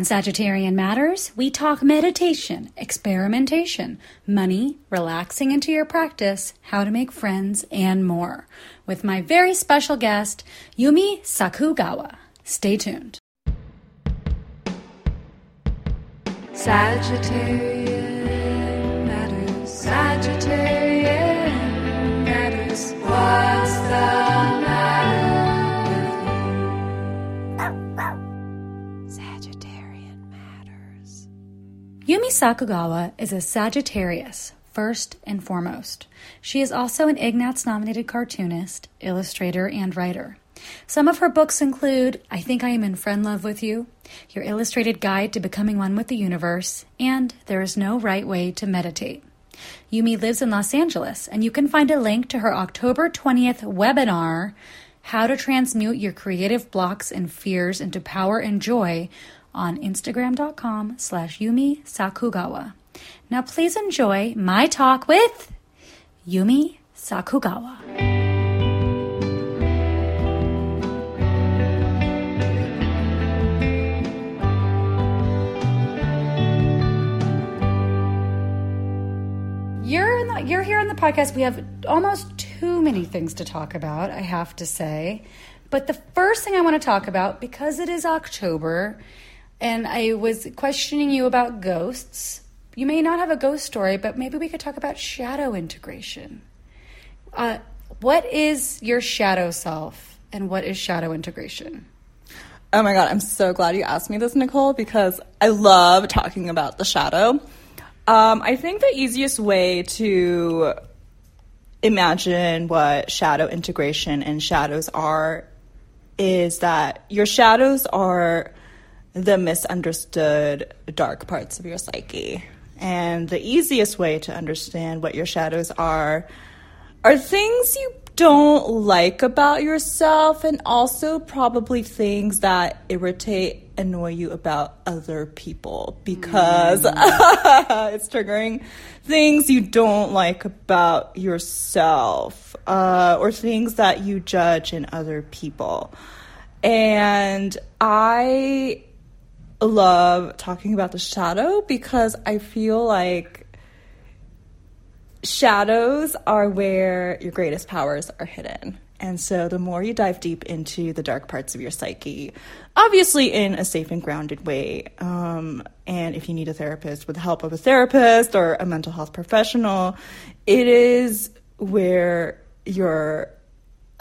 on Sagittarian Matters, we talk meditation, experimentation, money, relaxing into your practice, how to make friends, and more. With my very special guest, Yumi Sakugawa. Stay tuned. Sagittarian matters. Sagittarian Yumi Sakugawa is a Sagittarius, first and foremost. She is also an Ignatz nominated cartoonist, illustrator, and writer. Some of her books include I Think I Am in Friend Love with You, Your Illustrated Guide to Becoming One with the Universe, and There is No Right Way to Meditate. Yumi lives in Los Angeles, and you can find a link to her October 20th webinar, How to Transmute Your Creative Blocks and Fears into Power and Joy, on Instagram.com slash Yumi Sakugawa. Now please enjoy my talk with Yumi Sakugawa. You're here on the podcast. We have almost too many things to talk about, I have to say. But the first thing I want to talk about, because it is October, and I was questioning you about ghosts. You may not have a ghost story, but maybe we could talk about shadow integration. Uh, what is your shadow self, and what is shadow integration? Oh my god, I'm so glad you asked me this, Nicole, because I love talking about the shadow. Um, I think the easiest way to imagine what shadow integration and shadows are is that your shadows are the misunderstood dark parts of your psyche. And the easiest way to understand what your shadows are are things you don't like about yourself and also probably things that irritate annoy you about other people because it's triggering things you don't like about yourself uh, or things that you judge in other people and i love talking about the shadow because i feel like shadows are where your greatest powers are hidden. And so the more you dive deep into the dark parts of your psyche, obviously in a safe and grounded way, um, and if you need a therapist with the help of a therapist or a mental health professional, it is where your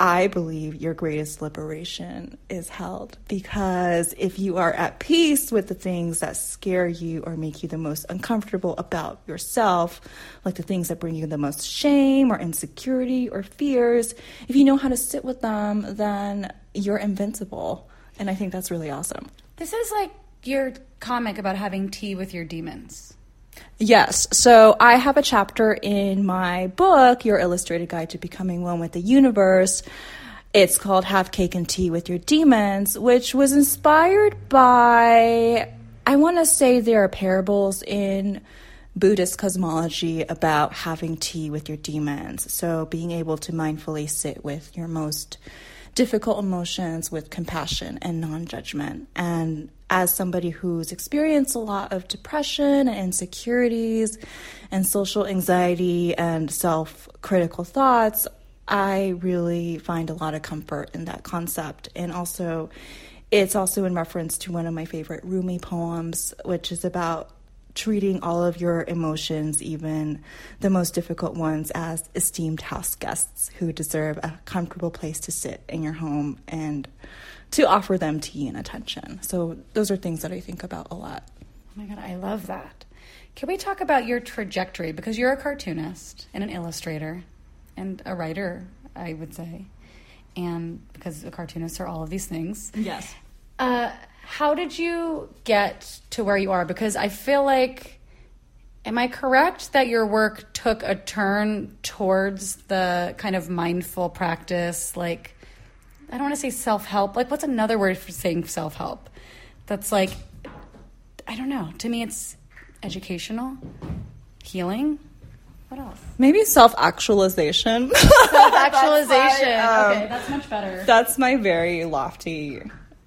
I believe your greatest liberation is held because if you are at peace with the things that scare you or make you the most uncomfortable about yourself, like the things that bring you the most shame or insecurity or fears, if you know how to sit with them, then you're invincible. And I think that's really awesome. This is like your comic about having tea with your demons. Yes. So I have a chapter in my book, Your Illustrated Guide to Becoming One with the Universe. It's called Have Cake and Tea with Your Demons, which was inspired by, I want to say there are parables in Buddhist cosmology about having tea with your demons. So being able to mindfully sit with your most difficult emotions with compassion and non judgment. And as somebody who's experienced a lot of depression and insecurities and social anxiety and self critical thoughts, I really find a lot of comfort in that concept. And also, it's also in reference to one of my favorite Rumi poems, which is about treating all of your emotions, even the most difficult ones, as esteemed house guests who deserve a comfortable place to sit in your home and to offer them tea and attention. So, those are things that I think about a lot. Oh my God, I love that. Can we talk about your trajectory? Because you're a cartoonist and an illustrator and a writer, I would say. And because the cartoonists are all of these things. Yes. Uh, how did you get to where you are? Because I feel like, am I correct that your work took a turn towards the kind of mindful practice? Like, I don't want to say self help. Like, what's another word for saying self help? That's like, I don't know. To me, it's educational, healing. What else? Maybe self actualization. Self actualization. um, okay, that's much better. That's my very lofty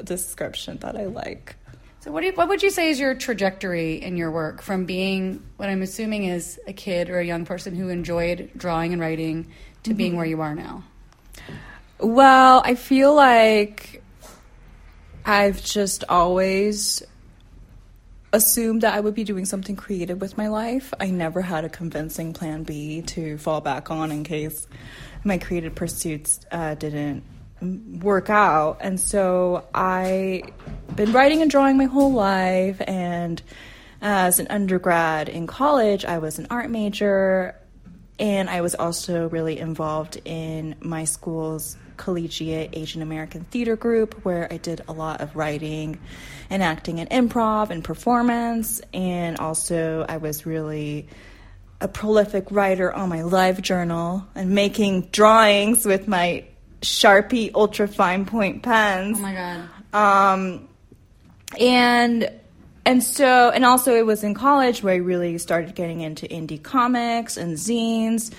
description that I like. So, what, do you, what would you say is your trajectory in your work from being what I'm assuming is a kid or a young person who enjoyed drawing and writing to being where you are now? Well, I feel like I've just always assumed that I would be doing something creative with my life. I never had a convincing plan B to fall back on in case my creative pursuits uh, didn't work out. And so I've been writing and drawing my whole life. And as an undergrad in college, I was an art major. And I was also really involved in my school's collegiate Asian American theater group where I did a lot of writing and acting and improv and performance. And also I was really a prolific writer on my live journal and making drawings with my Sharpie ultra fine point pens. Oh my God. Um, and and so and also it was in college where I really started getting into indie comics and zines,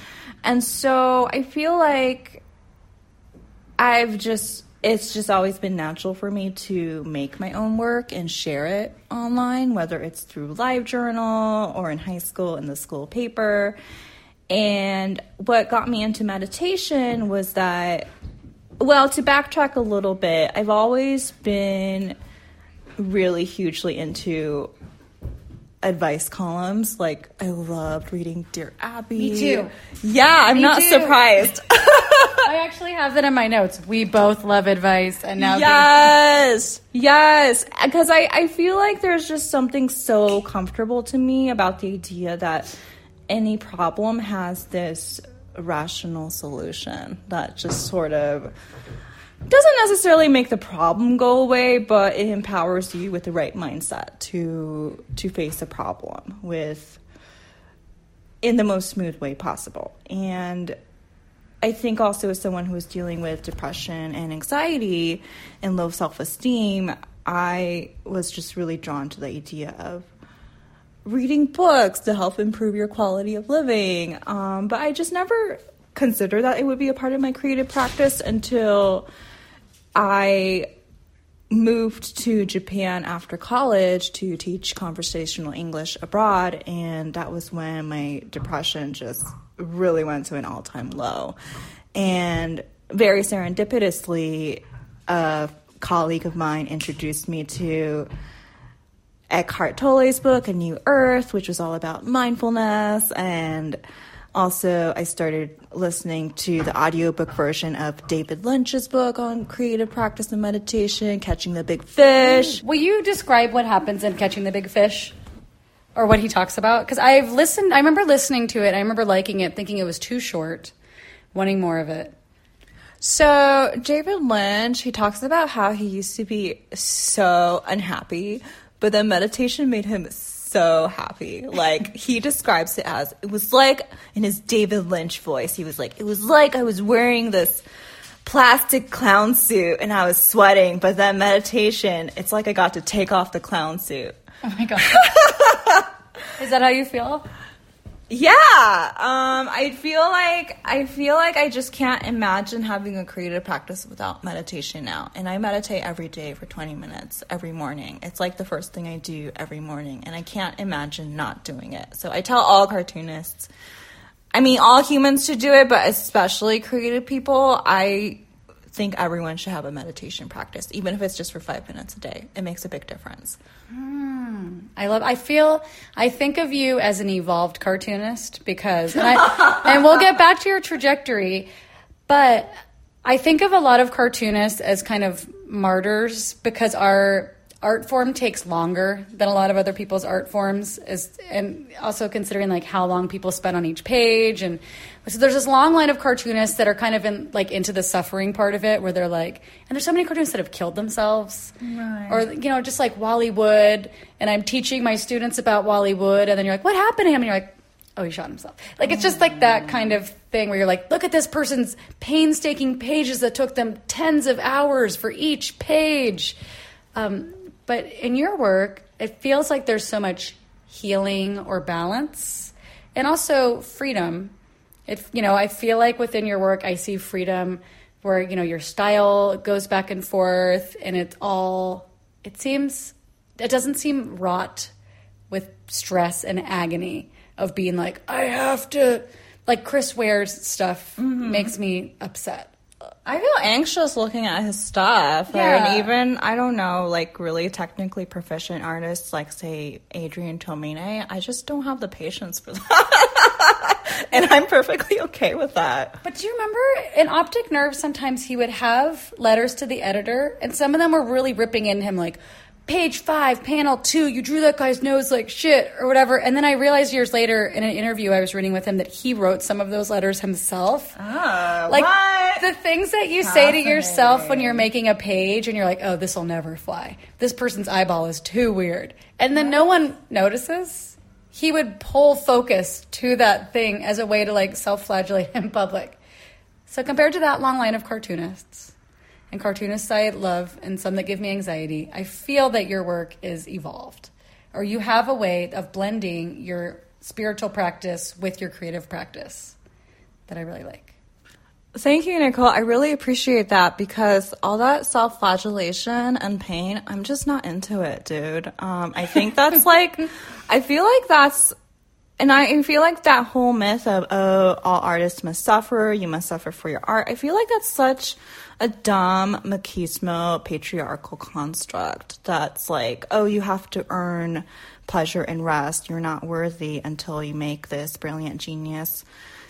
and so I feel like I've just it's just always been natural for me to make my own work and share it online, whether it's through LiveJournal or in high school in the school paper. And what got me into meditation was that well, to backtrack a little bit, I've always been really hugely into advice columns. Like, I loved reading Dear Abby. Me too. Yeah, I'm Me not too. surprised. I actually have that in my notes. We both love advice, and now yes, yes. Because I, I feel like there's just something so comfortable to me about the idea that any problem has this rational solution that just sort of doesn't necessarily make the problem go away, but it empowers you with the right mindset to to face a problem with in the most smooth way possible. And I think also as someone who is dealing with depression and anxiety and low self-esteem, I was just really drawn to the idea of reading books to help improve your quality of living. Um, but I just never considered that it would be a part of my creative practice until I moved to Japan after college to teach conversational English abroad, and that was when my depression just really went to an all time low. And very serendipitously, a colleague of mine introduced me to Eckhart Tolle's book, A New Earth, which was all about mindfulness. And also, I started listening to the audiobook version of David Lynch's book on creative practice and meditation, Catching the Big Fish. Mm. Will you describe what happens in Catching the Big Fish? Or what he talks about? Because I've listened, I remember listening to it, I remember liking it, thinking it was too short, wanting more of it. So, David Lynch, he talks about how he used to be so unhappy, but then meditation made him so happy. Like, he describes it as it was like, in his David Lynch voice, he was like, it was like I was wearing this plastic clown suit and I was sweating, but then meditation, it's like I got to take off the clown suit. Oh my God. Is that how you feel? Yeah, um, I feel like I feel like I just can't imagine having a creative practice without meditation now. And I meditate every day for 20 minutes every morning. It's like the first thing I do every morning, and I can't imagine not doing it. So I tell all cartoonists, I mean, all humans should do it, but especially creative people. I think everyone should have a meditation practice, even if it's just for five minutes a day. It makes a big difference. I love. I feel. I think of you as an evolved cartoonist because, and, I, and we'll get back to your trajectory, but I think of a lot of cartoonists as kind of martyrs because our art form takes longer than a lot of other people's art forms, is, and also considering like how long people spend on each page, and so there's this long line of cartoonists that are kind of in like into the suffering part of it, where they're like, and there's so many cartoonists that have killed themselves, Right. or you know, just like Wally Wood, and I'm teaching my students about Wally Wood, and then you're like, what happened to him? And you're like, oh, he shot himself. Like it's just like that kind of thing where you're like, look at this person's painstaking pages that took them tens of hours for each page. Um, but in your work, it feels like there's so much healing or balance, and also freedom. If you know, I feel like within your work, I see freedom where you know your style goes back and forth, and it's all. It seems it doesn't seem wrought with stress and agony of being like I have to like Chris Ware's stuff mm-hmm. makes me upset. I feel anxious looking at his stuff. Yeah. And even, I don't know, like really technically proficient artists like, say, Adrian Tomine, I just don't have the patience for that. and I'm perfectly okay with that. But do you remember in Optic Nerve sometimes he would have letters to the editor and some of them were really ripping in him like page 5 panel 2 you drew that guy's nose like shit or whatever and then I realized years later in an interview I was reading with him that he wrote some of those letters himself. Oh, like the things that you say to yourself when you're making a page and you're like, "Oh, this will never fly. This person's eyeball is too weird." And then no one notices. He would pull focus to that thing as a way to like self-flagellate in public. So compared to that long line of cartoonists and cartoonists I love and some that give me anxiety, I feel that your work is evolved. Or you have a way of blending your spiritual practice with your creative practice that I really like. Thank you, Nicole. I really appreciate that because all that self flagellation and pain, I'm just not into it, dude. Um, I think that's like, I feel like that's, and I feel like that whole myth of, oh, all artists must suffer, you must suffer for your art. I feel like that's such a dumb machismo patriarchal construct that's like, oh, you have to earn pleasure and rest. You're not worthy until you make this brilliant genius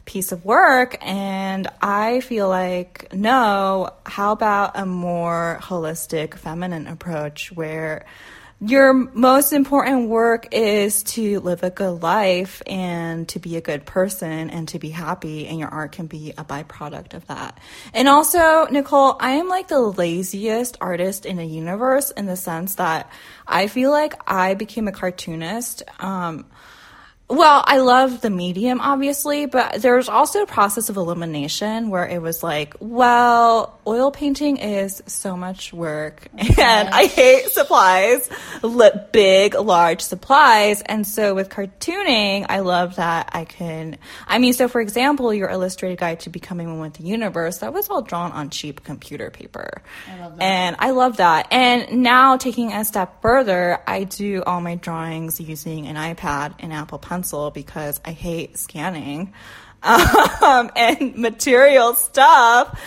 piece of work and i feel like no how about a more holistic feminine approach where your most important work is to live a good life and to be a good person and to be happy and your art can be a byproduct of that. And also nicole i am like the laziest artist in the universe in the sense that i feel like i became a cartoonist um, well, I love the medium, obviously, but there's also a process of elimination where it was like, well, oil painting is so much work, and I hate supplies, big, large supplies. And so with cartooning, I love that I can. I mean, so for example, your illustrated guide to becoming one with the universe, that was all drawn on cheap computer paper. And I love that. And now taking a step further, I do all my drawings using an iPad and Apple Pencil because I hate scanning um, and material stuff.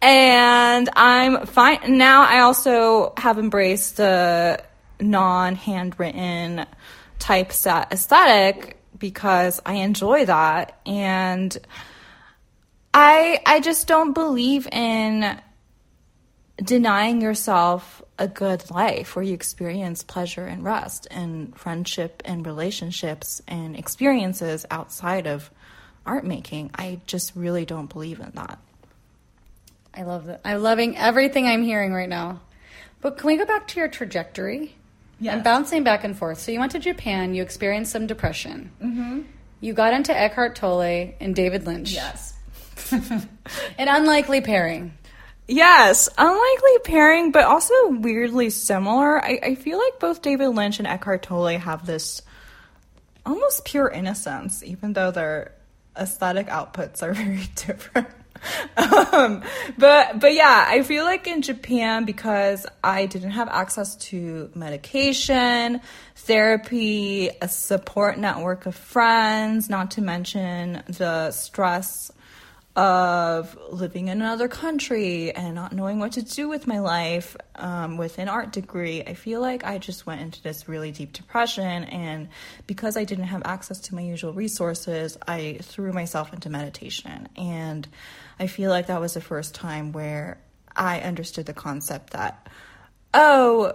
And I'm fine. Now I also have embraced the non handwritten typeset aesthetic because I enjoy that. And I, I just don't believe in denying yourself a good life where you experience pleasure and rest and friendship and relationships and experiences outside of art making. I just really don't believe in that. I love that. I'm loving everything I'm hearing right now. But can we go back to your trajectory? Yes. I'm bouncing back and forth. So you went to Japan, you experienced some depression. Mm-hmm. You got into Eckhart Tolle and David Lynch. Yes. An unlikely pairing. Yes, unlikely pairing, but also weirdly similar. I, I feel like both David Lynch and Eckhart Tolle have this almost pure innocence, even though their aesthetic outputs are very different. um, but but yeah, I feel like in Japan because I didn't have access to medication, therapy, a support network of friends, not to mention the stress of living in another country and not knowing what to do with my life um, with an art degree, I feel like I just went into this really deep depression. And because I didn't have access to my usual resources, I threw myself into meditation. And I feel like that was the first time where I understood the concept that, oh,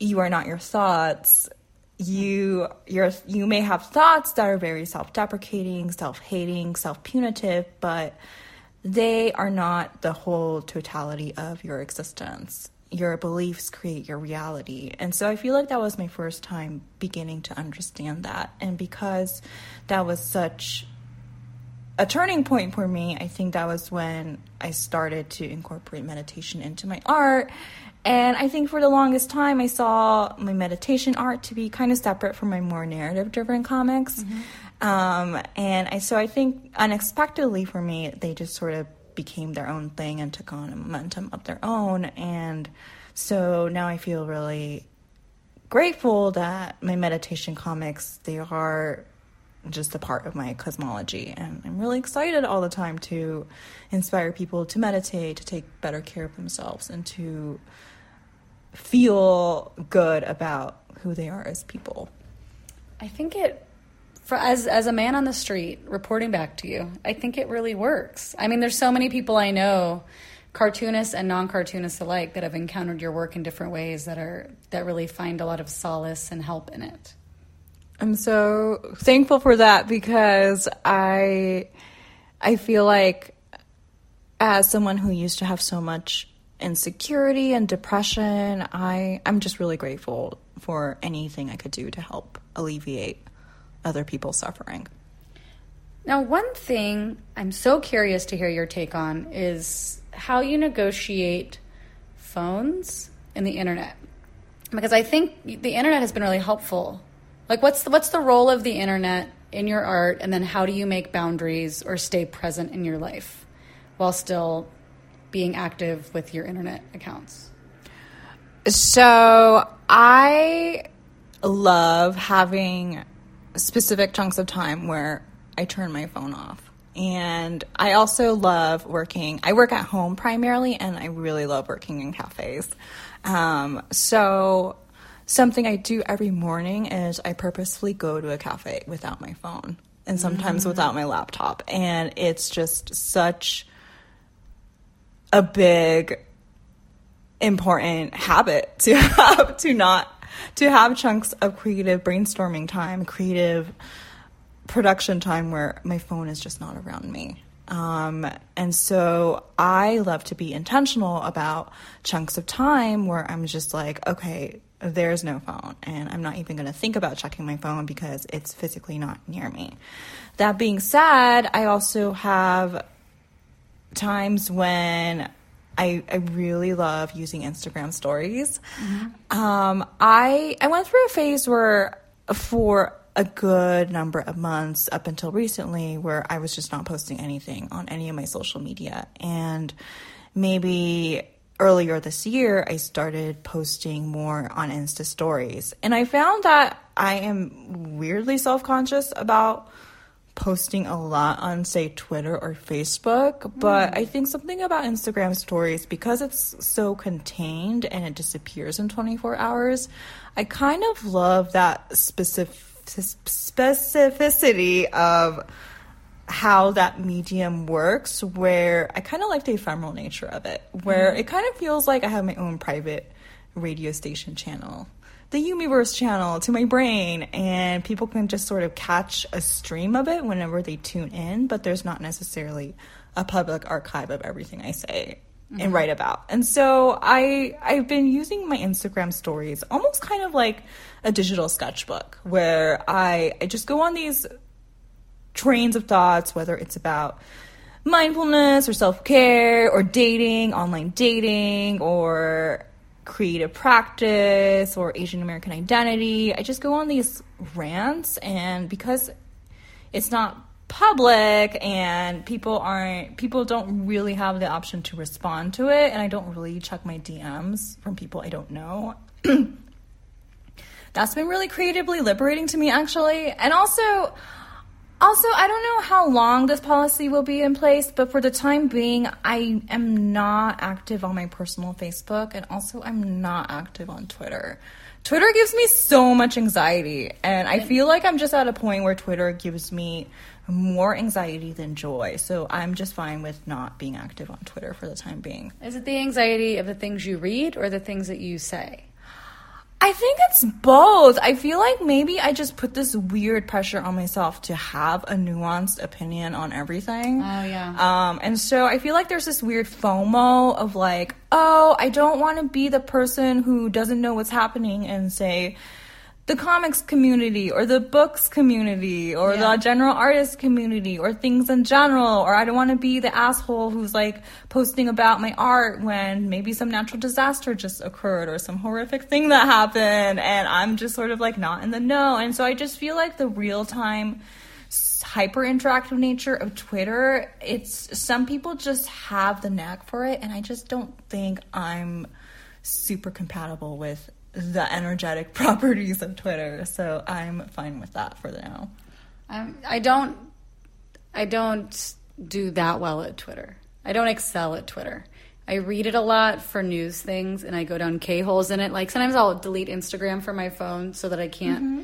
you are not your thoughts you you're, you may have thoughts that are very self-deprecating self-hating self-punitive but they are not the whole totality of your existence. Your beliefs create your reality. And so i feel like that was my first time beginning to understand that. And because that was such a turning point for me, I think that was when I started to incorporate meditation into my art. And I think for the longest time, I saw my meditation art to be kind of separate from my more narrative driven comics. Um, and I, so I think unexpectedly for me, they just sort of became their own thing and took on a momentum of their own. And so now I feel really grateful that my meditation comics they are just a part of my cosmology and I'm really excited all the time to inspire people to meditate, to take better care of themselves and to feel good about who they are as people. I think it for as as a man on the street reporting back to you, I think it really works. I mean, there's so many people I know, cartoonists and non-cartoonists alike, that have encountered your work in different ways that are that really find a lot of solace and help in it. I'm so thankful for that because I I feel like as someone who used to have so much insecurity and depression, I I'm just really grateful for anything I could do to help alleviate other people's suffering. Now, one thing I'm so curious to hear your take on is how you negotiate phones and the internet. Because I think the internet has been really helpful. Like what's the, what's the role of the internet in your art and then how do you make boundaries or stay present in your life while still being active with your internet accounts? So I love having specific chunks of time where I turn my phone off. And I also love working. I work at home primarily, and I really love working in cafes. Um, so, something I do every morning is I purposefully go to a cafe without my phone and sometimes without my laptop. And it's just such a big important habit to have to not to have chunks of creative brainstorming time, creative production time where my phone is just not around me. Um, and so I love to be intentional about chunks of time where I'm just like, okay, there's no phone, and I'm not even going to think about checking my phone because it's physically not near me. That being said, I also have times when I, I really love using Instagram stories. Um, I I went through a phase where for a good number of months up until recently where I was just not posting anything on any of my social media. And maybe earlier this year I started posting more on Insta stories. And I found that I am weirdly self-conscious about posting a lot on say Twitter or Facebook, but hmm. I think something about Instagram stories because it's so contained and it disappears in 24 hours. I kind of love that specific specificity of how that medium works where I kind of like the ephemeral nature of it, where hmm. it kind of feels like I have my own private radio station channel the Umiverse channel to my brain, and people can just sort of catch a stream of it whenever they tune in, but there's not necessarily a public archive of everything I say and mm-hmm. write about. And so I I've been using my Instagram stories almost kind of like a digital sketchbook where I I just go on these trains of thoughts, whether it's about mindfulness or self care or dating, online dating, or creative practice or Asian American identity. I just go on these rants, and because it's not public and people aren't people don't really have the option to respond to it and I don't really check my DMs from people I don't know that's been really creatively liberating to me actually and also also i don't know how long this policy will be in place but for the time being i am not active on my personal facebook and also i'm not active on twitter. Twitter gives me so much anxiety and i feel like i'm just at a point where twitter gives me more anxiety than joy. So i'm just fine with not being active on twitter for the time being. Is it the anxiety of the things you read or the things that you say? I think it's both. I feel like maybe I just put this weird pressure on myself to have a nuanced opinion on everything. Oh, yeah. Um, and so I feel like there's this weird FOMO of like, oh, I don't want to be the person who doesn't know what's happening and say, the comics community or the books community or Yeah. the general artist community or things in general or I don't want to be the asshole who's like posting about my art when maybe some natural disaster just occurred or some horrific thing that happened and I'm just sort of like not in the know and so I just feel like the real time hyper interactive nature of Twitter it's some people just have the knack for it and I just don't think I'm super compatible with the energetic properties of Twitter. So I'm fine with that for now. I'm, I don't. I don't do that well at Twitter. I don't excel at Twitter. I read it a lot for news things, and I go down k holes in it. Like sometimes I'll delete Instagram from my phone so that I can't mm-hmm.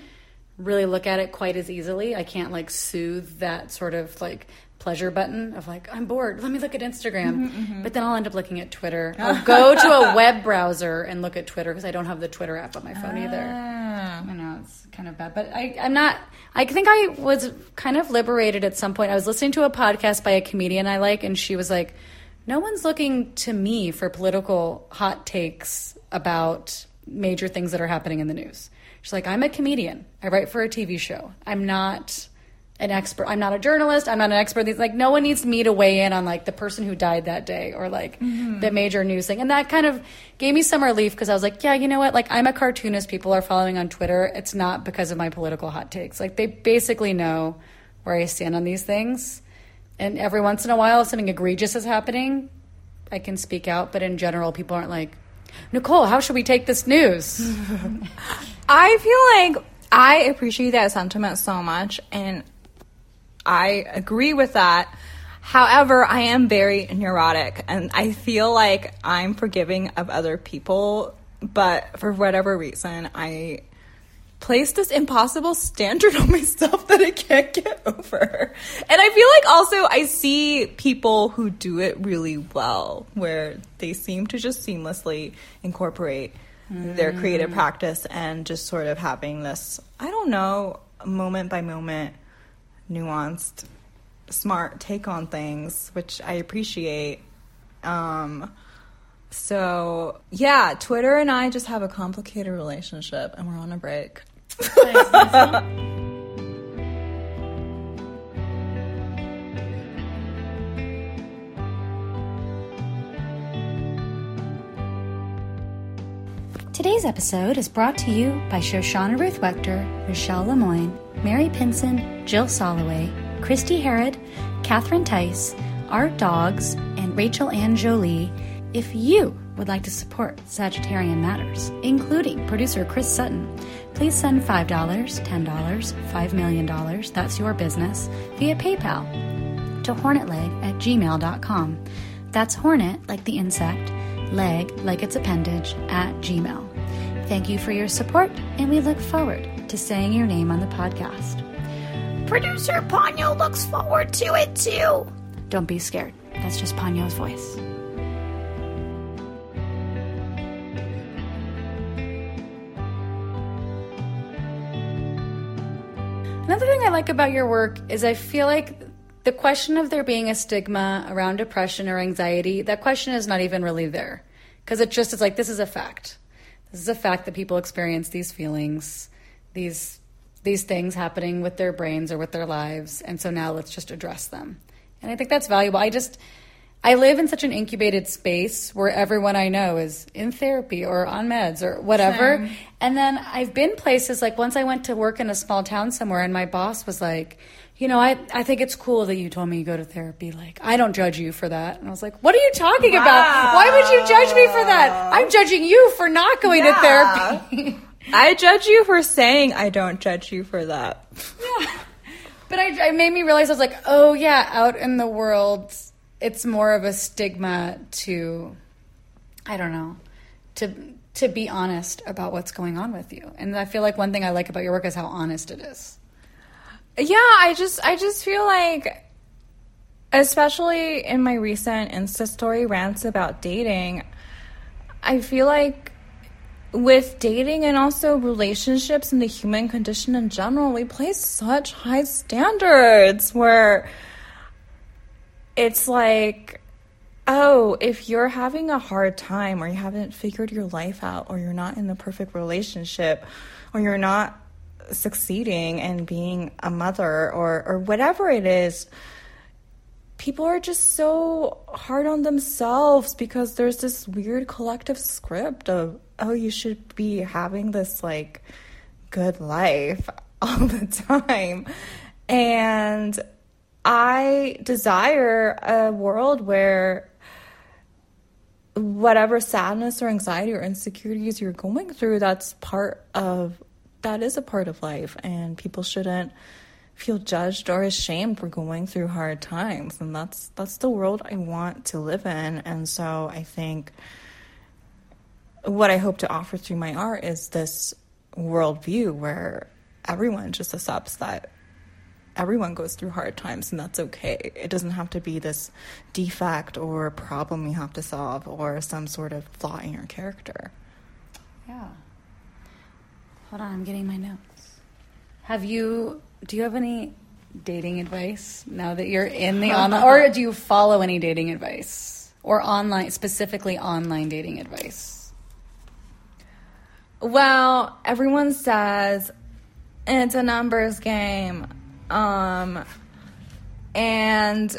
really look at it quite as easily. I can't like soothe that sort of like pleasure button of like I'm bored. Let me look at Instagram. Mm-hmm, mm-hmm. But then I'll end up looking at Twitter. I'll go to a web browser and look at Twitter because I don't have the Twitter app on my phone ah. either. I know it's kind of bad, but I, I'm not. I think I was kind of liberated at some point. I was listening to a podcast by a comedian I like, and she was like, "No one's looking to me for political hot takes about major things that are happening in the news." She's like, "I'm a comedian. I write for a TV show. I'm not." An expert. I'm not a journalist. I'm not an expert. These like no one needs me to weigh in on like the person who died that day or like mm-hmm. the major news thing. And that kind of gave me some relief because I was like, yeah, you know what? Like I'm a cartoonist. People are following on Twitter. It's not because of my political hot takes. Like they basically know where I stand on these things. And every once in a while, if something egregious is happening, I can speak out. But in general, people aren't like, Nicole, how should we take this news? I feel like I appreciate that sentiment so much, and I agree with that. However, I am very neurotic, and I feel like I'm forgiving of other people, but for whatever reason, I place this impossible standard on myself that I can't get over. And I feel like also I see people who do it really well, where they seem to just seamlessly incorporate their creative mm. practice and just sort of having this, I don't know, moment by moment, nuanced, smart take on things, which I appreciate. Um, so yeah, Twitter and I just have a complicated relationship, and we're on a break. Today's episode is brought to you by Shoshana Ruth Wechter, Michelle Lemoyne, Mary Pinson, Jill Soloway, Christy Harrod, Catherine Tice, Art Dogs, and Rachel Ann Jolie. If you would like to support Sagittarian Matters, including producer Chris Sutton, please send $5, $10, $5 million, that's your business, via PayPal to hornetleg at gmail.com. That's hornet like the insect, leg like its appendage at gmail. Thank you for your support, and we look forward to saying your name on the podcast. Producer Ponyo looks forward to it too. Don't be scared. That's just Ponyo's voice. Another thing I like about your work is I feel like the question of there being a stigma around depression or anxiety, that question is not even really there. Because it just is like, this is a fact. This is a fact that people experience these feelings, these these things happening with their brains or with their lives, and so now let's just address them. And I think that's valuable. I just I live in such an incubated space where everyone I know is in therapy or on meds or whatever. Same. And then I've been places like once I went to work in a small town somewhere and my boss was like, you know, I, I think it's cool that you told me you go to therapy. Like, I don't judge you for that. And I was like, what are you talking about? Why would you judge me for that? I'm judging you for not going to therapy. I judge you for saying I don't judge you for that. Yeah. But I, it made me realize I was like, oh yeah, out in the world, it's more of a stigma to, I don't know, to to be honest about what's going on with you. And I feel like one thing I like about your work is how honest it is. Yeah, I just I just feel like especially in my recent Insta story rants about dating, I feel like with dating and also relationships and the human condition in general, we place such high standards where it's like oh, if you're having a hard time or you haven't figured your life out or you're not in the perfect relationship or you're not succeeding and being a mother or or whatever it is people are just so hard on themselves because there's this weird collective script of oh you should be having this like good life all the time. And i desire a world where whatever sadness or anxiety or insecurities you're going through, that's part of that is a part of life, and people shouldn't feel judged or ashamed for going through hard times, and that's that's the world I want to live in, and so I think what I hope to offer through my art is this worldview where everyone just accepts that everyone goes through hard times and that's okay. It doesn't have to be this defect or problem you have to solve or some sort of flaw in your character. Yeah. Hold on, I'm getting my notes. Have you, do you have any dating advice now that you're in the online, or do you follow any dating advice? Or online, specifically online dating advice? Well, everyone says it's a numbers game. Um, and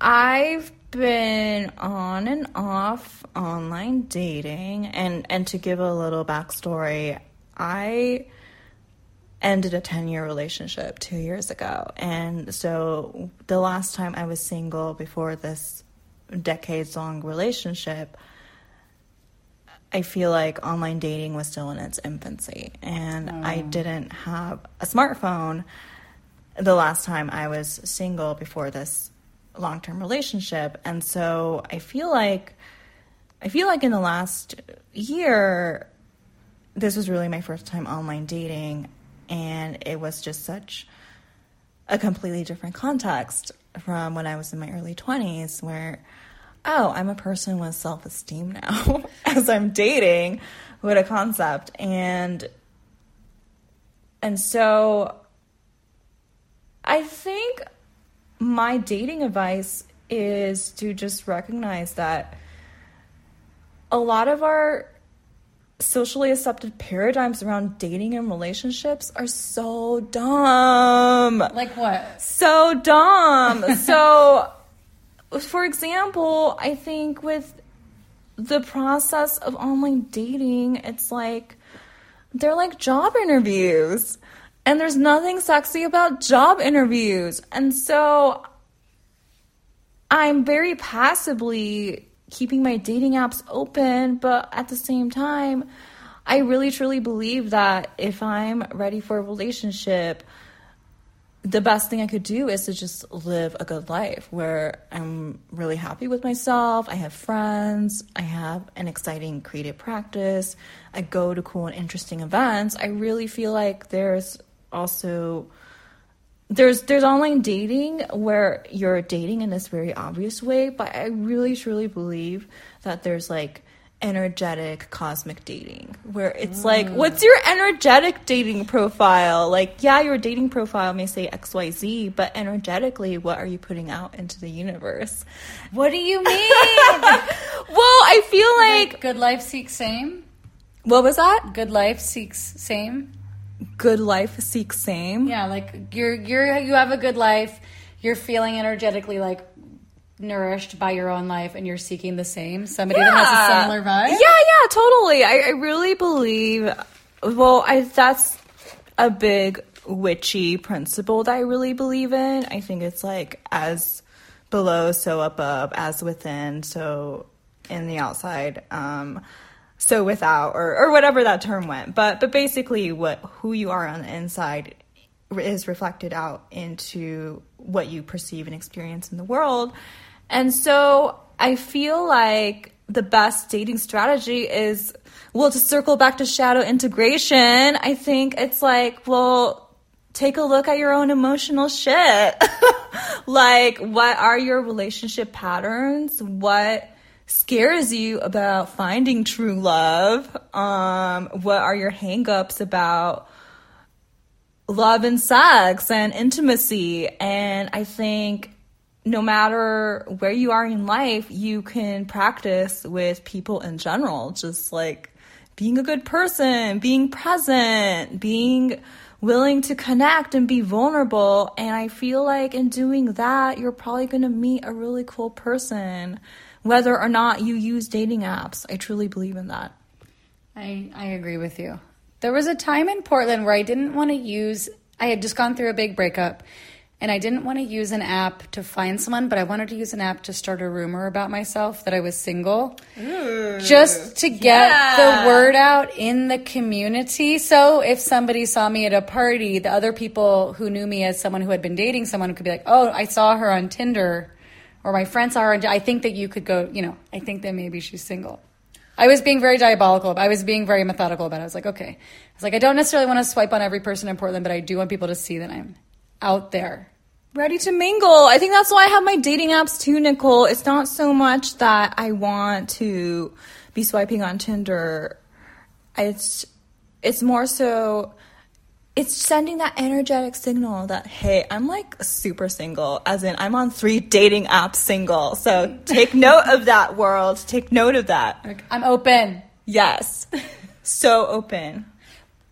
I've been on and off online dating and and to give a little backstory, I ended a 10 year relationship two years ago. And so the last time I was single before this decades long relationship, I feel like online dating was still in its infancy. And I mm. didn't have a smartphone the last time I was single before this long term relationship. And so I feel like I feel like in the last year this was really my first time online dating and it was just such a completely different context from when I was in my early 20s where oh, I'm a person with self-esteem now as I'm dating what a concept and and so I think my dating advice is to just recognize that a lot of our socially accepted paradigms around dating and relationships are so dumb. Like what? So dumb. so, for example, I think with the process of online dating, it's like they're like job interviews. And there's nothing sexy about job interviews. And so I'm very passively keeping my dating apps open, but at the same time, I really truly believe that if I'm ready for a relationship, the best thing I could do is to just live a good life where I'm really happy with myself. I have friends. I have an exciting creative practice. I go to cool and interesting events. I really feel like there's also there's there's online dating where you're dating in this very obvious way, but I really truly believe that there's like energetic cosmic dating where it's like what's your energetic dating profile like yeah your dating profile may say xyz but energetically what are you putting out into the universe What do you mean? well i feel like good life seeks same? what was that Good life seeks same? good life seeks same Yeah, like you're you're you have a good life. You're feeling energetically like nourished by your own life, and you're seeking the same. Somebody that has a similar vibe. Yeah, yeah, totally. I, I really believe. Well, I that's a big witchy principle that I really believe in. I think it's like as below, so above, as within, so in the outside. Um, so without, or or whatever that term went. But but basically, what who you are on the inside is reflected out into what you perceive and experience in the world. And so I feel like the best dating strategy is, well, to circle back to shadow integration, I think it's like, well, take a look at your own emotional shit. like, what are your relationship patterns? What scares you about finding true love? Um, what are your hangups about love and sex and intimacy. And I think no matter where you are in life, you can practice with people in general, just like being a good person, being present, being willing to connect and be vulnerable. And I feel like in doing that, you're probably going to meet a really cool person, whether or not you use dating apps. I truly believe in that. I, I agree with you. There was a time in Portland where I didn't want to use, I had just gone through a big breakup and I didn't want to use an app to find someone, but I wanted to use an app to start a rumor about myself that I was single. just to get yeah. the word out in the community. So if somebody saw me at a party, the other people who knew me as someone who had been dating someone could be like, "Oh, I saw her on Tinder." Or my friends saw her, and I think that you could go, you know, I think that maybe she's single. I was being very diabolical. I was being very methodical about it. I was like, okay. I was like, I don't necessarily want to swipe on every person in Portland, but I do want people to see that I'm out there. Ready to mingle. I think that's why I have my dating apps too, Nicole. It's not so much that I want to be swiping on Tinder. It's it's more so it's sending that energetic signal that hey, I'm like super single, as in I'm on three dating apps single. So take note of that world. Take note of that. Like, I'm open. Yes. So open.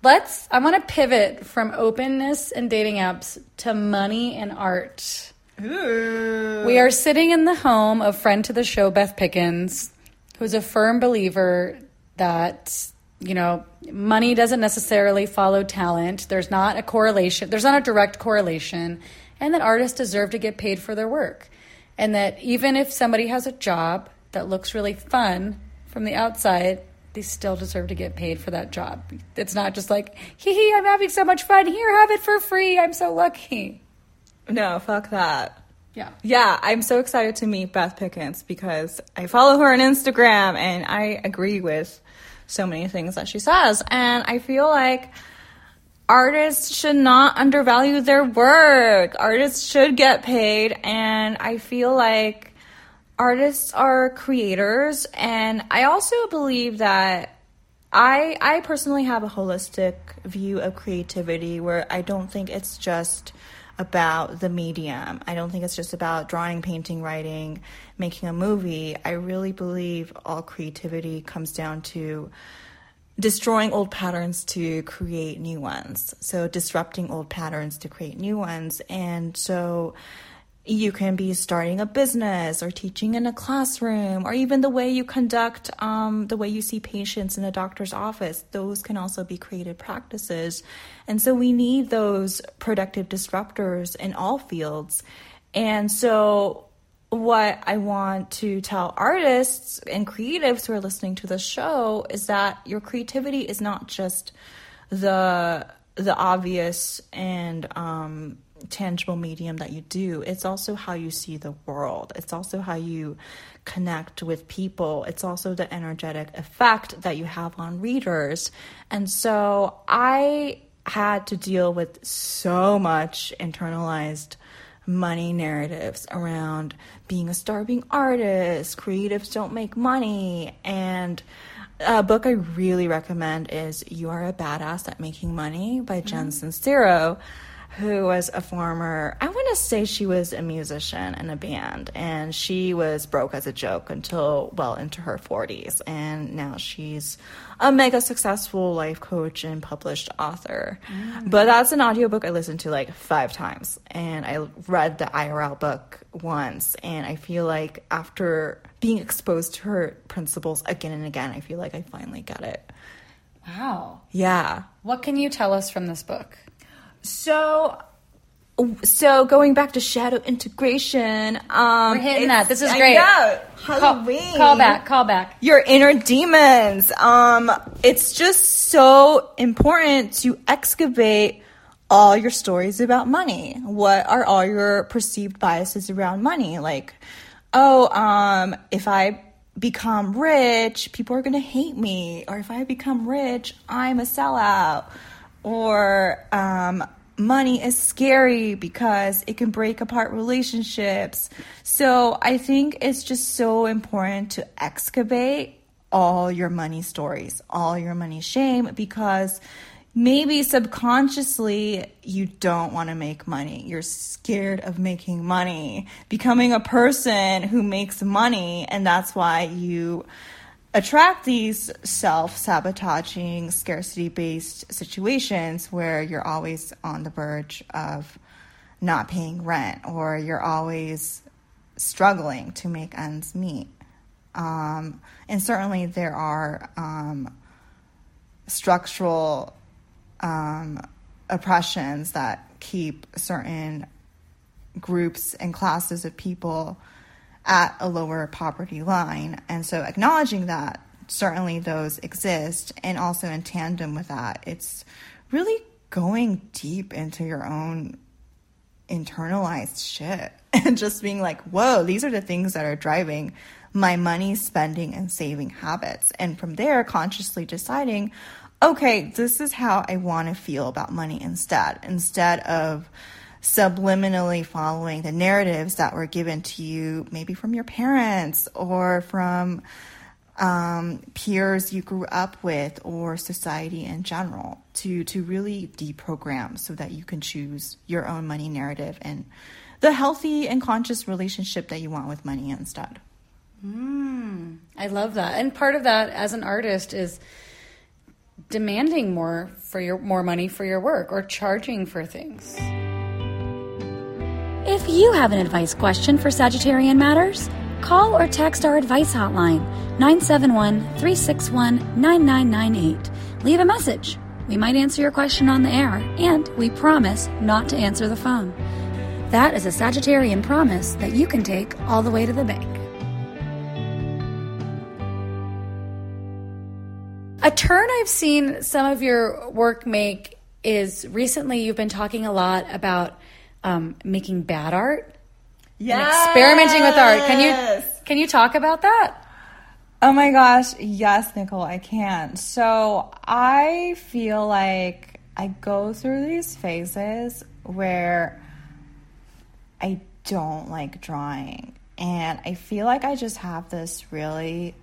Let's, I want to pivot from openness and dating apps to money and art. We are sitting in the home of friend to the show, Beth Pickens, who's a firm believer that, you know, money doesn't necessarily follow talent. There's not a correlation, there's not a direct correlation, and that artists deserve to get paid for their work. And that even if somebody has a job that looks really fun from the outside, they still deserve to get paid for that job. It's not just like, hee hee, I'm having so much fun. Here, have it for free. I'm so lucky. No, fuck that. Yeah. Yeah, I'm so excited to meet Beth Pickens because I follow her on Instagram and I agree with so many things that she says. And I feel like artists should not undervalue their work. Artists should get paid. And I feel like artists are creators. And I also believe that I I personally have a holistic view of creativity where I don't think it's just about the medium. I don't think it's just about drawing, painting, writing, making a movie. I really believe all creativity comes down to destroying old patterns to create new ones. So disrupting old patterns to create new ones. And so you can be starting a business or teaching in a classroom or even the way you conduct um, the way you see patients in a doctor's office. Those can also be creative practices. And so we need those productive disruptors in all fields. And so what i want to tell artists and creatives who are listening to the show is that your creativity is not just the the obvious and um, tangible medium that you do. It's also how you see the world. It's also how you connect with people. It's also the energetic effect that you have on readers. And so I had to deal with so much internalized money narratives around being a starving artist, creatives don't make money, and a book I really recommend is You Are a Badass at Making Money by mm-hmm. Jen Sincero, who was a former, I want to say she was a musician in a band, and she was broke as a joke until well into her 40s. And now she's a mega successful life coach and published author. Mm. But that's an audiobook I listened to like five times, and I read the IRL book once, and I feel like after being exposed to her principles again and again, I feel like I finally get it. Wow. Yeah. What can you tell us from this book? So, so going back to shadow integration, um, We're hitting that. This is I great. know. Call, Halloween. call back, call back. Your inner demons. Um, it's just so important to excavate all your stories about money. What are all your perceived biases around money? Like, oh, um, if I become rich, people are going to hate me. Or if I become rich, I'm a sellout. Or, um, money is scary because it can break apart relationships. So I think it's just so important to excavate all your money stories, all your money shame, because maybe subconsciously you don't want to make money. You're scared of making money, becoming a person who makes money, and that's why you attract these self sabotaging, scarcity based situations where you're always on the verge of not paying rent or you're always struggling to make ends meet. Um, and certainly there are um, structural um, oppressions that keep certain groups and classes of people at a lower poverty line. And so acknowledging that certainly those exist and also in tandem with that, it's really going deep into your own internalized shit and just being like, whoa, these are the things that are driving my money spending and saving habits. And from there, consciously deciding, okay, this is how I want to feel about money instead, instead of subliminally following the narratives that were given to you, maybe from your parents or from um, peers you grew up with or society in general to to really deprogram so that you can choose your own money narrative and the healthy and conscious relationship that you want with money instead. I love that. And part of that as an artist is demanding more for your more money for your work or charging for things. If you have an advice question for Sagittarian Matters, call or text our advice hotline 971-361-9998. Leave a message. We might answer your question on the air, and we promise not to answer the phone. That is a Sagittarian promise that you can take all the way to the bank. A turn I've seen some of your work make is recently you've been talking a lot about um, making bad art, and experimenting with art. Can you can you talk about that? Oh my gosh, yes, Nicole, I can. So I feel like I go through these phases where I don't like drawing. And I feel like I just have this really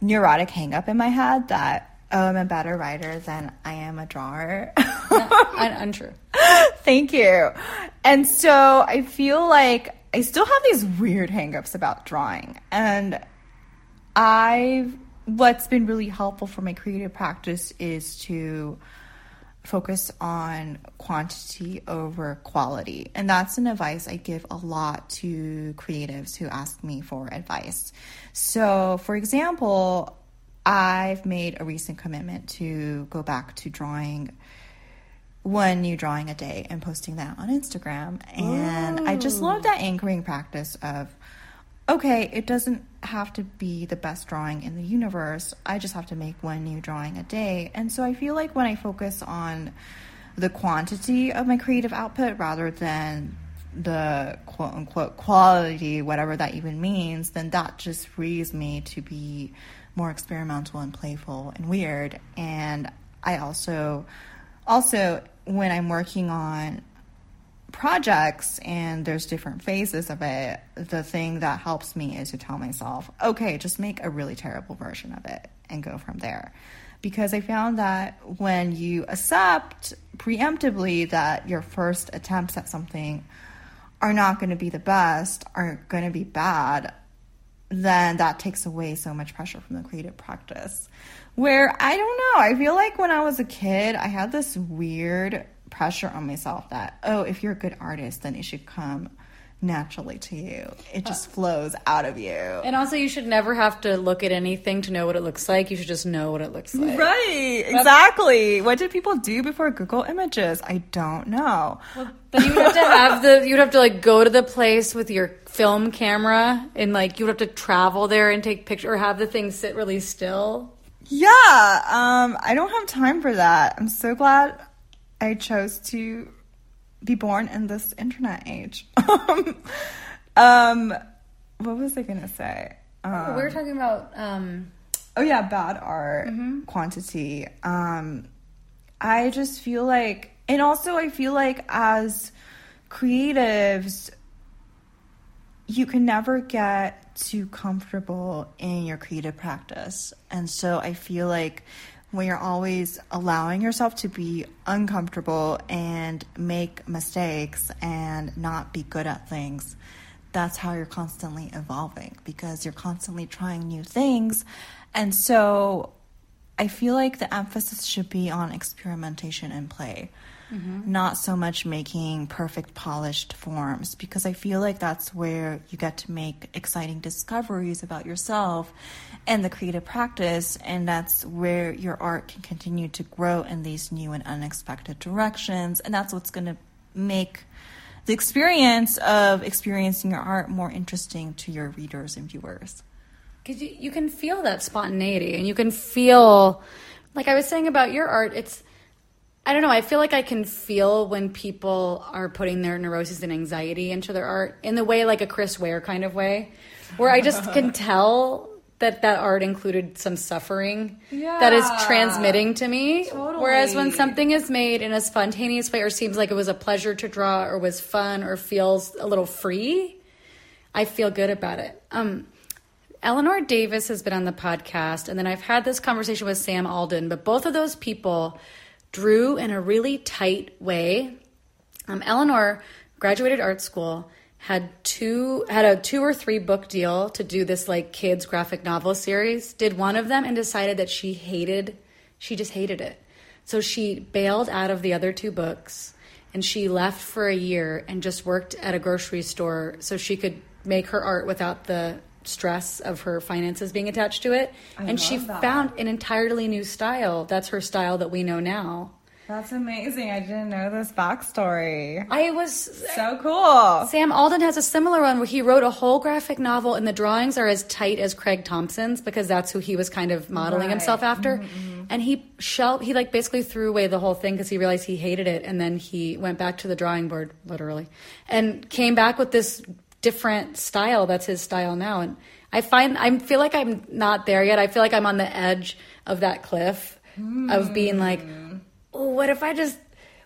neurotic hangup in my head that oh, I'm a better writer than I am a drawer. Un- untrue. Thank you. And so I feel like I still have these weird hangups about drawing. And I've what's been really helpful for my creative practice is to focus on quantity over quality. And that's an advice I give a lot to creatives who ask me for advice. So, for example, I've made a recent commitment to go back to drawing one new drawing a day and posting that on Instagram. And I just oh. love that anchoring practice of okay, it doesn't have to be the best drawing in the universe. I just have to make one new drawing a day. And so I feel like when I focus on the quantity of my creative output rather than the quote unquote quality, whatever that even means, then that just frees me to be more experimental and playful and weird. And I also, also, when I'm working on projects and there's different phases of it, the thing that helps me is to tell myself, okay, just make a really terrible version of it and go from there. Because I found that when you accept preemptively that your first attempts at something are not going to be the best, are going to be bad, then that takes away so much pressure from the creative practice. Where I don't know, I feel like when I was a kid, I had this weird pressure on myself that, oh, if you're a good artist, then it should come naturally to you. It uh, just flows out of you. And also, you should never have to look at anything to know what it looks like. You should just know what it looks like. Right, exactly. What did people do before Google Images? I don't know. But you would have to have the you'd have to like go to the place with your film camera and like you would have to travel there and take picture or have the thing sit really still. Yeah, um, I don't have time for that. I'm so glad I chose to be born in this internet age. um, what was I gonna say? Um, we were talking about um Oh yeah, bad art quantity. Um I just feel like and also I feel like as creatives you can never get too comfortable in your creative practice. And so I feel like when you're always allowing yourself to be uncomfortable and make mistakes and not be good at things, that's how you're constantly evolving because you're constantly trying new things. And so I feel like the emphasis should be on experimentation and play, Mm-hmm. not so much making perfect, polished forms, because I feel like that's where you get to make exciting discoveries about yourself and the creative practice, and that's where your art can continue to grow in these new and unexpected directions, and that's what's going to make the experience of experiencing your art more interesting to your readers and viewers. Because you, you can feel that spontaneity and you can feel, like I was saying about your art, it's, I don't know, I feel like I can feel when people are putting their neuroses and anxiety into their art in the way like a Chris Ware kind of way, where I just can tell that that art included some suffering yeah. that is transmitting to me. Whereas when something is made in a spontaneous way or seems like it was a pleasure to draw or was fun or feels a little free, I feel good about it. Um, Eleanor Davis has been on the podcast, and then I've had this conversation with Sam Alden, but both of those people drew in a really tight way. Um, Eleanor graduated art school, had two had a two or three book deal to do this like kids graphic novel series. Did one of them and decided that she hated, she just hated it. So she bailed out of the other two books and she left for a year and just worked at a grocery store so she could make her art without the stress of her finances being attached to it. and she that. found an entirely new style. That's her style that we know now. That's amazing. I didn't know this backstory. I was So cool. Sam Alden has a similar one where he wrote a whole graphic novel and the drawings are as tight as Craig Thompson's because that's who he was kind of modeling Right. himself after. Mm-hmm, mm-hmm. And he shell he like basically threw away the whole thing because he realized he hated it and then he went back to the drawing board literally and came back with this different style that's his style now and I find I feel like I'm not there yet. I feel like I'm on the edge of that cliff of hmm. being like oh, what if I just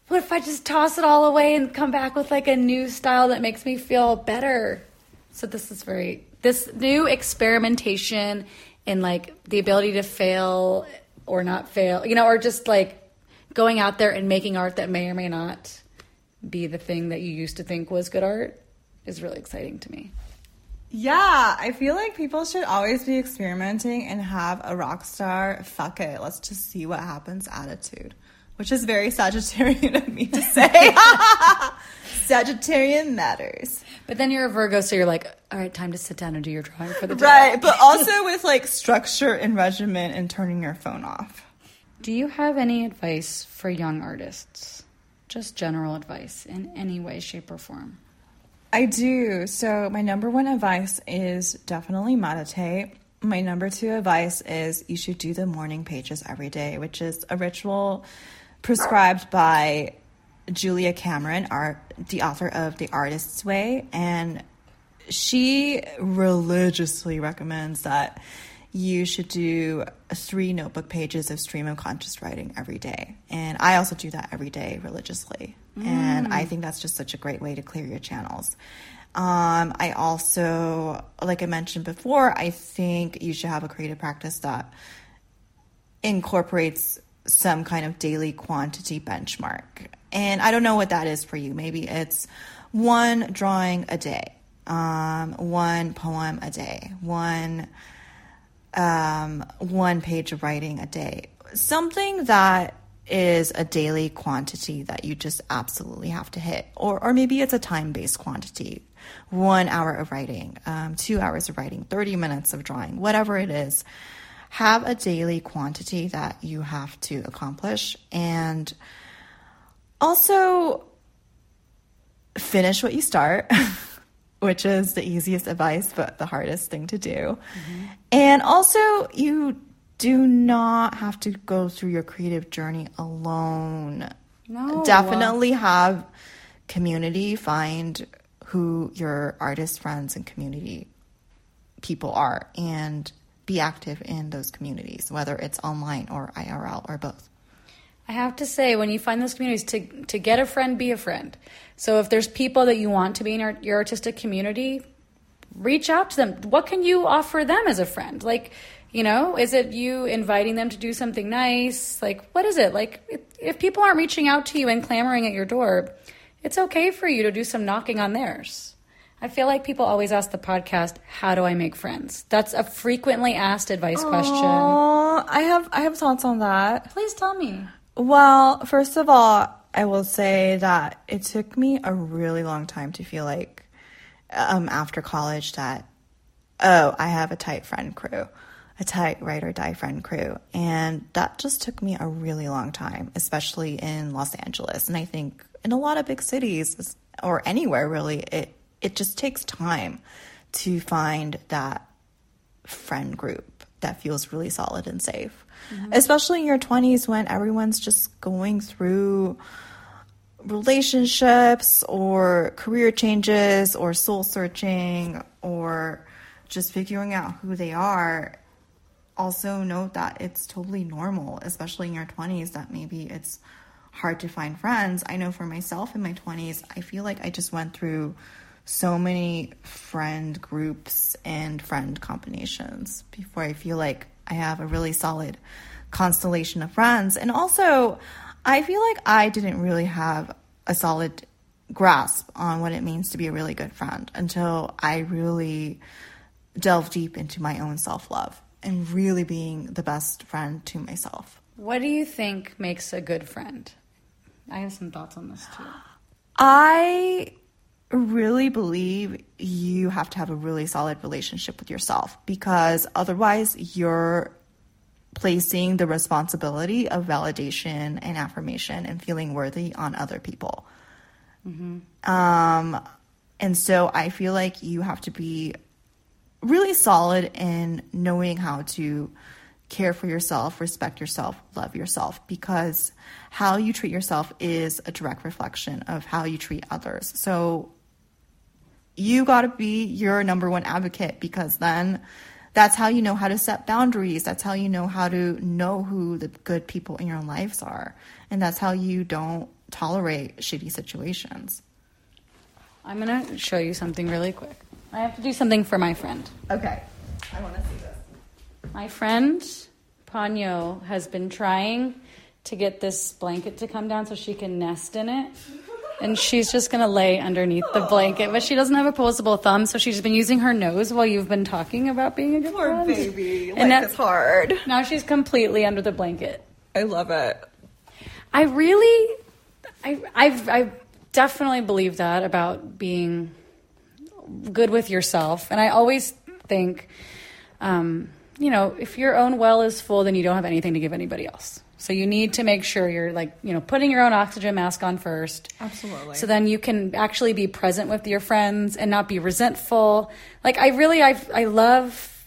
what if I just toss it all away and come back with like a new style that makes me feel better? So this is very this new experimentation in like the ability to fail or not fail, you know, or just like going out there and making art that may or may not be the thing that you used to think was good art is really exciting to me. Yeah, I feel like people should always be experimenting and have a rock star, fuck it, let's just see what happens attitude, which is very Sagittarian of me to say. Sagittarian matters. But then you're a Virgo, so you're like, all right, time to sit down and do your drawing for the day. Right, but also with like structure and regimen and turning your phone off. Do you have any advice for young artists? Just general advice in any way, shape, or form. I do. So, my number one advice is definitely meditate. My number two advice is you should do the morning pages every day, which is a ritual prescribed by Julia Cameron, the author of The Artist's Way. And she religiously recommends that you should do three notebook pages of stream of conscious writing every day. And I also do that every day religiously. And I think that's just such a great way to clear your channels. Um, I also, like I mentioned before, I think you should have a creative practice that incorporates some kind of daily quantity benchmark. And I don't know what that is for you. Maybe it's one drawing a day, um, one poem a day, one um, one page of writing a day. Something that is a daily quantity that you just absolutely have to hit. Or, or maybe it's a time based quantity one hour of writing, um, two hours of writing, 30 minutes of drawing, whatever it is. Have a daily quantity that you have to accomplish. And also finish what you start. which is the easiest advice, but the hardest thing to do. Mm-hmm. And also, you do not have to go through your creative journey alone. No. Definitely have community, find who your artist friends and community people are, and be active in those communities, whether it's online or IRL or both. I have to say, when you find those communities, to to get a friend, be a friend. So if there's people that you want to be in your, your artistic community, reach out to them. What can you offer them as a friend? Like, you know, is it you inviting them to do something nice? Like, what is it? Like, if, if people aren't reaching out to you and clamoring at your door, it's okay for you to do some knocking on theirs. I feel like people always ask the podcast, "How do I make friends?" That's a frequently asked advice question. Oh, I have I have thoughts on that. Please tell me. Well, first of all, I will say that it took me a really long time to feel like um, after college that, oh, I have a tight friend crew, a tight ride or die friend crew. And that just took me a really long time, especially in Los Angeles. And I think in a lot of big cities, or anywhere really, it it just takes time to find that friend group that feels really solid and safe. Mm-hmm. Especially in your 20s when everyone's just going through relationships or career changes or soul searching or just figuring out who they are. Also, note that it's totally normal, especially in your 20s, that maybe it's hard to find friends. I know for myself in my 20s, I feel like I just went through so many friend groups and friend combinations before I feel like I have a really solid constellation of friends. And also, I feel like I didn't really have a solid grasp on what it means to be a really good friend until I really delve deep into my own self love and really being the best friend to myself. What do you think makes a good friend? I have some thoughts on this too. I really believe you have to have a really solid relationship with yourself because otherwise you're placing the responsibility of validation and affirmation and feeling worthy on other people. Um, and so I feel like you have to be really solid in knowing how to care for yourself, respect yourself, love yourself, because how you treat yourself is a direct reflection of how you treat others. So you got to be your number one advocate because then that's how you know how to set boundaries. That's how you know how to know who the good people in your own lives are. And that's how you don't tolerate shitty situations. I'm going to show you something really quick. I have to do something for my friend. Okay. I want to see this. My friend Ponyo has been trying to get this blanket to come down so she can nest in it. And she's just gonna lay underneath the blanket, but she doesn't have a opposable thumb, so she's been using her nose while you've been talking about being a good Poor friend. baby. And Life that- is hard. Now she's completely under the blanket. I love it. I really, I, I've, I definitely believe that about being good with yourself. And I always think, um, you know, if your own well is full, then you don't have anything to give anybody else. So you need to make sure you're like, you know, putting your own oxygen mask on first. Absolutely. So then you can actually be present with your friends and not be resentful. Like I really, I, I love,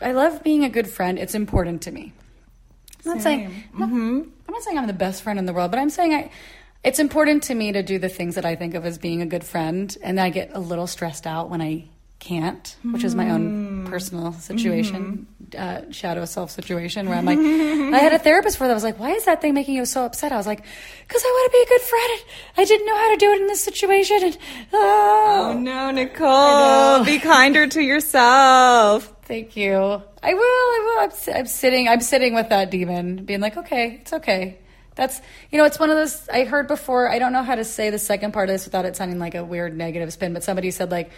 I love being a good friend. It's important to me. I'm not saying I'm not, mm-hmm. I'm not saying I'm the best friend in the world, but I'm saying I it's important to me to do the things that I think of as being a good friend, and I get a little stressed out when I can't, which is my own hmm. personal situation, mm-hmm. uh, shadow self situation, where I'm like, I had a therapist for that. I was like, why is that thing making you so upset? I was like, because I want to be a good friend. I didn't know how to do it in this situation, and Oh oh, no, Nicole. Be kinder to yourself. Thank you. I will. I will. I'm, I'm sitting. I'm sitting with that demon, being like, okay, it's okay. That's you know, it's one of those I heard before. I don't know how to say the second part of this without it sounding like a weird negative spin, but somebody said like,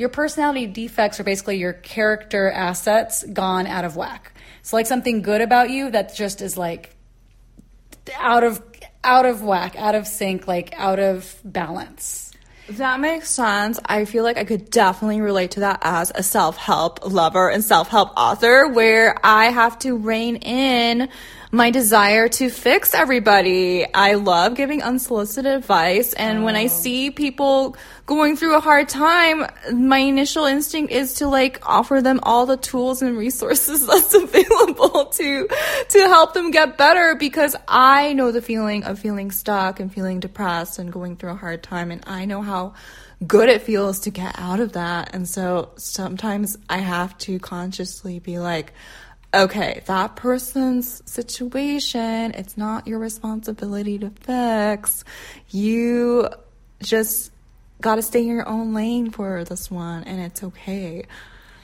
your personality defects are basically your character assets gone out of whack. So like something good about you that just is like out of out of whack, out of sync, like out of balance. That makes sense. I feel like I could definitely relate to that as a self help lover and self help author, where I have to rein in my desire to fix everybody. I love giving unsolicited advice, and when I oh. see people going through a hard time, my initial instinct is to like offer them all the tools and resources that's available to to help them get better because I know the feeling of feeling stuck and feeling depressed and going through a hard time and I know how good it feels to get out of that. And so sometimes I have to consciously be like, okay, that person's situation, it's not your responsibility to fix. You just got to stay in your own lane for this one and it's okay.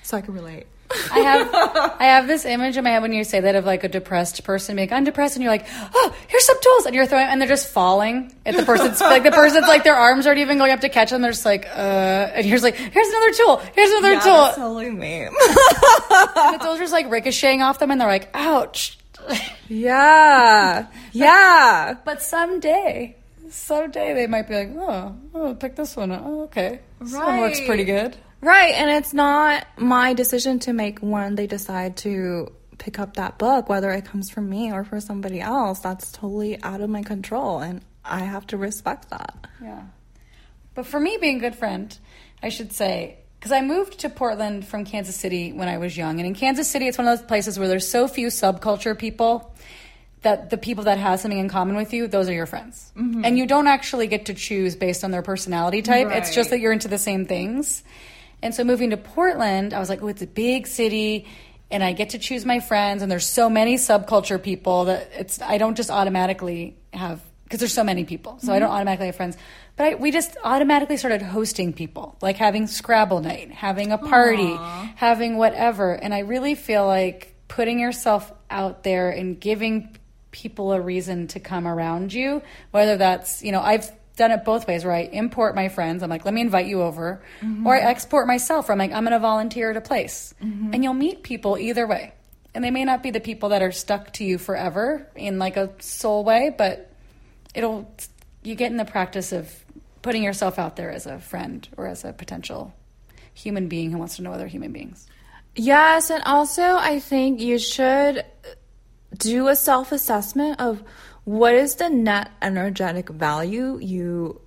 So I can relate. I have I have this image in my head when you say that of like a depressed person being like, I'm depressed and you're like, oh, here's some tools and you're throwing and they're just falling at the person's like the person's like their arms aren't even going up to catch them. They're just like, uh and you're like, here's another tool, here's another Yeah, tool. that's totally me. And the tools are just like ricocheting off them and they're like, ouch. yeah. Yeah. But someday, someday they might be like, oh, oh pick this one. Oh, okay. This one looks pretty good. Right, and it's not my decision to make when they decide to pick up that book, whether it comes from me or for somebody else. That's totally out of my control, and I have to respect that. Yeah. But for me, being a good friend, I should say, because I moved to Portland from Kansas City when I was young. And in Kansas City, it's one of those places where there's so few subculture people that the people that have something in common with you, those are your friends. Mm-hmm. And you don't actually get to choose based on their personality type. It's just that you're into the same things. And so moving to Portland, I was like, oh, it's a big city and I get to choose my friends and there's so many subculture people that it's I don't just automatically have because there's so many people. So I don't mm-hmm. automatically have friends. But I, we just automatically started hosting people, like having Scrabble night, having a party, having whatever. And I really feel like putting yourself out there and giving people a reason to come around you, whether that's, you know, I've done it both ways where I import my friends, I'm like, let me invite you over, or I export myself where I'm like, I'm going to volunteer at a place. And you'll meet people either way. And they may not be the people that are stuck to you forever in like a soul way, but it'll, you get in the practice of putting yourself out there as a friend or as a potential human being who wants to know other human beings. Yes, and also I think you should do a self assessment of what is the net energetic value you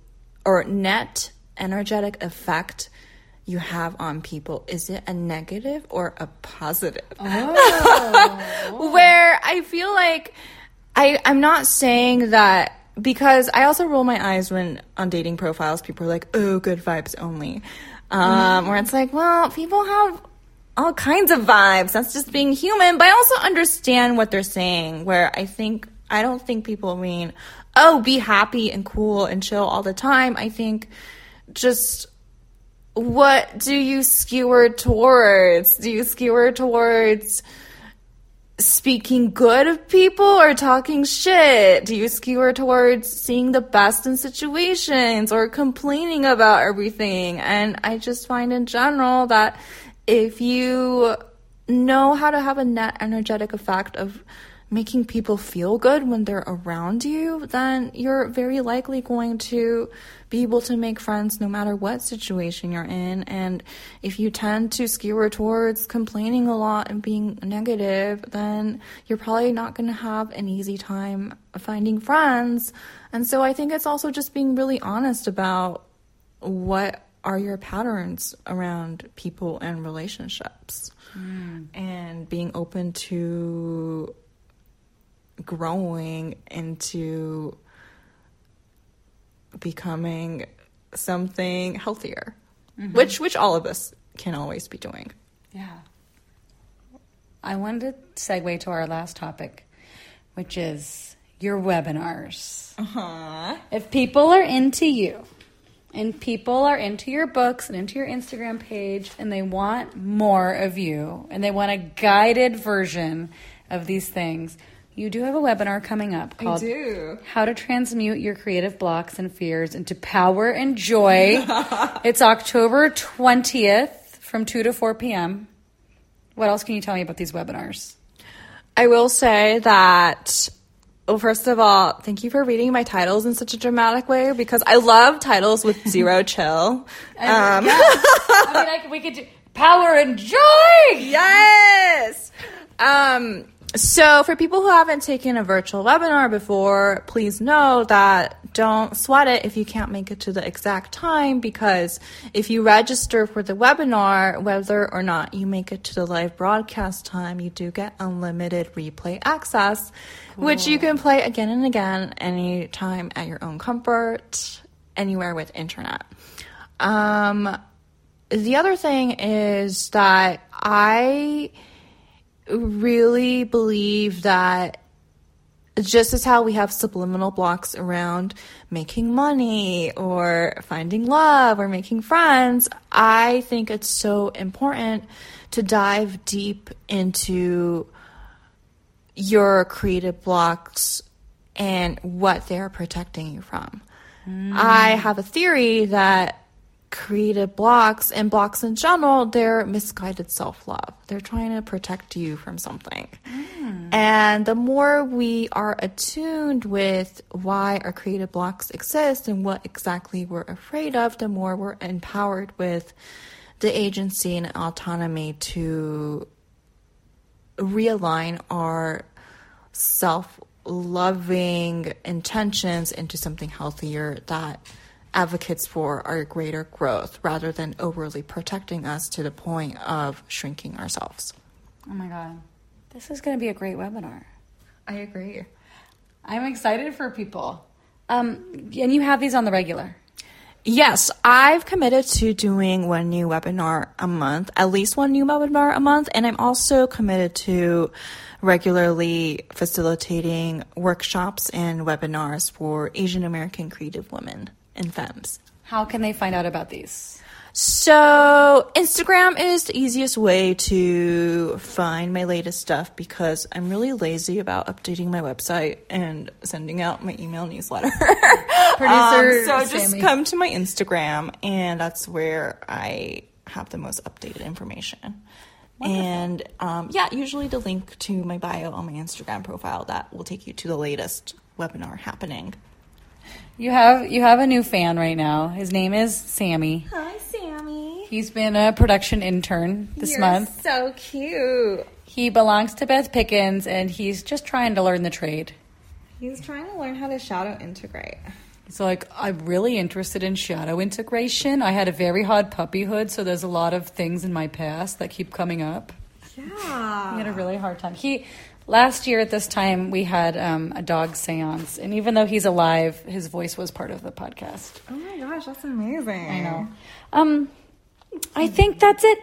or net energetic effect you have on people. Is it a negative or a positive? Where I feel like I I'm not saying that because I also roll my eyes when on dating profiles people are like, "Oh, good vibes only." Um, where it's like, well, people have all kinds of vibes. That's just being human. But I also understand what they're saying. Where I think I don't think people mean, "Oh, be happy and cool and chill all the time." I think just what do you skewer towards? Do you skewer towards speaking good of people or talking shit? Do you skewer towards seeing the best in situations or complaining about everything? And I just find in general that if you know how to have a net energetic effect of making people feel good when they're around you, then you're very likely going to be able to make friends no matter what situation you're in. And if you tend to skewer towards complaining a lot and being negative, then you're probably not going to have an easy time finding friends. And so I think it's also just being really honest about what are your patterns around people and relationships mm. and being open to growing into becoming something healthier which which all of us can always be doing Yeah. I wanted to segue to our last topic, which is your webinars. Uh-huh. If people are into you and people are into your books and into your Instagram page and they want more of you and they want a guided version of these things, you do have a webinar coming up called do. How to Transmute Your Creative Blocks and Fears into Power and Joy. it's October 20th from 2 to 4 p.m. What else can you tell me about these webinars? I will say that. Well, first of all, thank you for reading my titles in such a dramatic way because I love titles with zero chill. Um, I mean, I we could do Power and Joy! yes. Um, so, for people who haven't taken a virtual webinar before, please know that don't sweat it if you can't make it to the exact time because if you register for the webinar, whether or not you make it to the live broadcast time, you do get unlimited replay access, which you can play again and again anytime at your own comfort, anywhere with internet. Um, the other thing is that I really believe that just as how we have subliminal blocks around making money or finding love or making friends, I think it's so important to dive deep into your creative blocks and what they're protecting you from. Mm. I have a theory that creative blocks and blocks in general, they're misguided self love. They're trying to protect you from something. Hmm. And the more we are attuned with why our creative blocks exist and what exactly we're afraid of, the more we're empowered with the agency and autonomy to realign our self loving intentions into something healthier that advocates for our greater growth rather than overly protecting us to the point of shrinking ourselves. Oh my God. This is going to be a great webinar. I agree. I'm excited for people. Um, and you have these on the regular. Yes, I've committed to doing one new webinar a month, at least one new webinar a month, and I'm also committed to regularly facilitating workshops and webinars for Asian American creative women and femmes. How can they find out about these? So, Instagram is the easiest way to find my latest stuff because I'm really lazy about updating my website and sending out my email newsletter. Producer Um, so just Sammy. come to my Instagram, and that's where I have the most updated information. And um, yeah, usually the link to my bio on my Instagram profile that will take you to the latest webinar happening. You have you have a new fan right now. His name is Sammy. Hi, Sammy. He's been a production intern this month. so cute. He belongs to Beth Pickens and he's just trying to learn the trade. He's trying to learn how to shadow integrate. He's like, I'm really interested in shadow integration. I had a very hard puppyhood, so there's a lot of things in my past that keep coming up. Yeah. He had a really hard time. He last year at this time we had um, a dog séance, and even though he's alive, his voice was part of the podcast. Oh my gosh, that's amazing. I know. Um, I think that's it.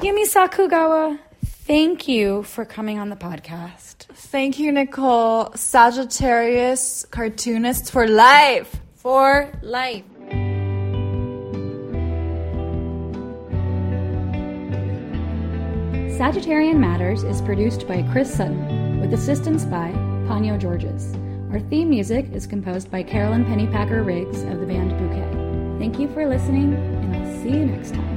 Yumi Sakugawa, thank you for coming on the podcast. Thank you, Nicole. Sagittarius cartoonist for life. For life. Sagittarian Matters is produced by Chris Sutton, with assistance by Ponyo Georges. Our theme music is composed by Carolyn Pennypacker Riggs of the band Bouquet. Thank you for listening, and I'll see you next time.